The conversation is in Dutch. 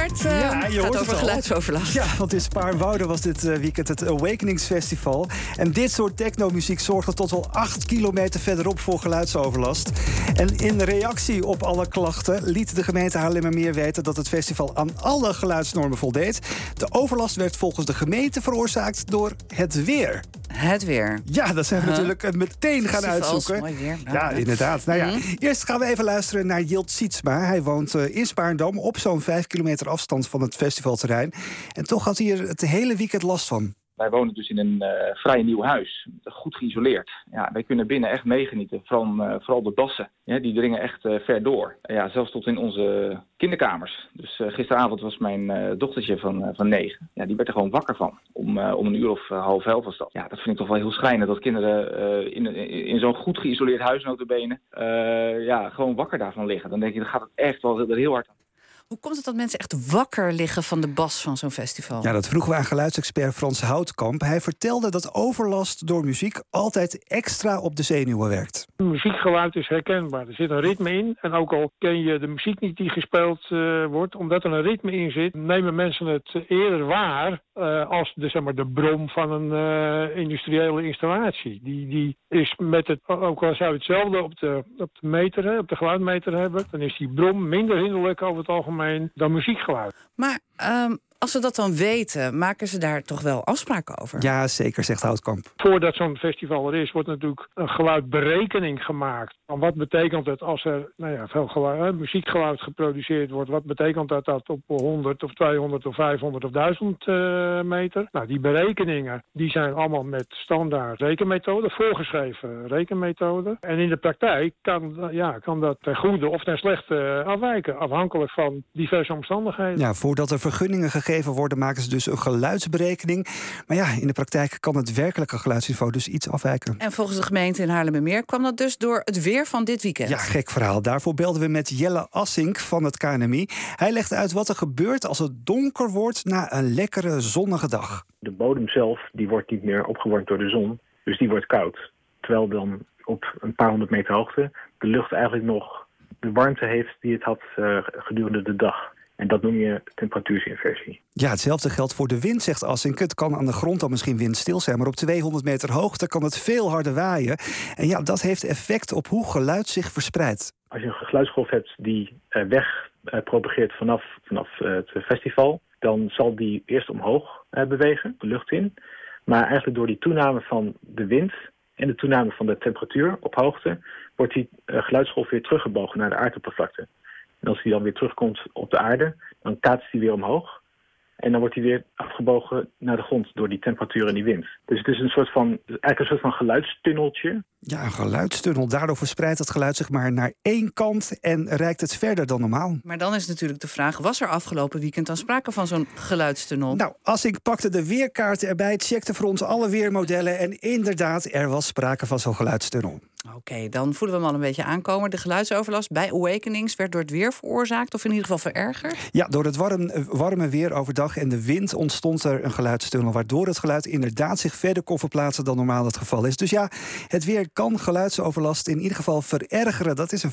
Uh, ja, je gaat over geluidsoverlast. Ja, want in Spaarnwoude was dit uh, weekend het Awakenings Festival. En dit soort technomuziek zorgde tot wel 8 kilometer verderop voor geluidsoverlast. En in reactie op alle klachten liet de gemeente Haarlemmermeer weten... dat het festival aan alle geluidsnormen voldeed. De overlast werd volgens de gemeente veroorzaakt door het weer. Het weer. Ja, dat zijn we natuurlijk meteen gaan uitzoeken. Mooi weer. ja, inderdaad. Nou ja, mhm. eerst gaan we even luisteren naar Jilt Sietsma. Hij woont uh, in Spaarndam op zo'n vijf kilometer afstand van het festivalterrein. En toch had hij er het hele weekend last van. Wij wonen dus in een uh, vrij nieuw huis, goed geïsoleerd. Ja, wij kunnen binnen echt meegenieten, vooral, uh, vooral de dassen. Ja, die dringen echt uh, ver door. ja, zelfs tot in onze kinderkamers. Dus gisteravond was mijn dochtertje van, van negen. Ja, die werd er gewoon wakker van. Om, om een uur of half elf was dat. Ja, dat vind ik toch wel heel schrijnend. Dat kinderen in, in, in zo'n goed geïsoleerd huis notabene, ja, gewoon wakker daarvan liggen. Dan denk je, dan gaat het echt wel heel hard aan. Hoe komt het dat mensen echt wakker liggen van de bas van zo'n festival? Ja, dat vroegen we aan geluidsexpert Frans Houtkamp. Hij vertelde dat overlast door muziek altijd extra op de zenuwen werkt. Muziekgeluid is herkenbaar. Er zit een ritme in. En ook al ken je de muziek niet die gespeeld uh, wordt, omdat er een ritme in zit, nemen mensen het eerder waar uh, als de, zeg maar, de brom van een uh, industriële installatie. Die, die is met het, ook al zou je hetzelfde op de, op de meter, op de geluidmeter hebben, dan is die brom minder hinderlijk over het algemeen dan muziekgeluid. Maar um, als ze dat dan weten, maken ze daar toch wel afspraken over? Ja, zeker, zegt Houtkamp. Voordat zo'n festival er is, wordt natuurlijk een geluidberekening gemaakt. wat betekent het als er nou ja, veel geluid, muziekgeluid geproduceerd wordt? Wat betekent dat, dat op 100 of 200 of 500 of 1000 uh, meter? Nou, die berekeningen die zijn allemaal met standaard rekenmethoden, voorgeschreven rekenmethoden. En in de praktijk kan, ja, kan dat ten goede of ten slechte afwijken, afhankelijk van diverse omstandigheden. Ja, voordat er vergunningen gegeven gegeven worden, maken ze dus een geluidsberekening. Maar ja, in de praktijk kan het werkelijke geluidsniveau dus iets afwijken. En volgens de gemeente in Haarlemmermeer kwam dat dus door het weer van dit weekend. Ja, gek verhaal. Daarvoor belden we met Jelle Assink van het KNMI. Hij legt uit wat er gebeurt als het donker wordt na een lekkere zonnige dag. De bodem zelf die wordt niet meer opgewarmd door de zon, dus die wordt koud. Terwijl dan op een paar honderd meter hoogte de lucht eigenlijk nog de warmte heeft die het had uh, gedurende de dag. En dat noem je temperatuursinversie. Ja, hetzelfde geldt voor de wind, zegt Assink. Het kan aan de grond dan misschien windstil zijn, maar op 200 meter hoogte kan het veel harder waaien. En ja, dat heeft effect op hoe geluid zich verspreidt. Als je een geluidsgolf hebt die uh, weg uh, propageert vanaf, vanaf uh, het festival, dan zal die eerst omhoog bewegen, de lucht in. Maar eigenlijk door die toename van de wind en de toename van de temperatuur op hoogte, wordt die geluidsgolf weer teruggebogen naar de aardoppervlakte. En als hij dan weer terugkomt op de aarde, dan kaatst hij weer omhoog. En dan wordt hij weer afgebogen naar de grond door die temperatuur en die wind. Dus het is een soort van, eigenlijk een soort van geluidstunneltje. Ja, een geluidstunnel. Daardoor verspreidt het geluid zich maar naar één kant en reikt het verder dan normaal. Maar dan is natuurlijk de vraag, was er afgelopen weekend dan sprake van zo'n geluidstunnel? Nou, als ik pakte de weerkaarten erbij, checkte voor ons alle weermodellen... en inderdaad, er was sprake van zo'n geluidstunnel. Oké, dan voelen we hem al een beetje aankomen. De geluidsoverlast bij Awakenings werd door het weer veroorzaakt... of in ieder geval verergerd? Ja, door het warm, warme weer overdag en de wind ontstond er een geluidstunnel... waardoor het geluid inderdaad zich verder kon verplaatsen dan normaal het geval is. Dus ja, het weer kan geluidsoverlast in ieder geval verergeren. Dat is een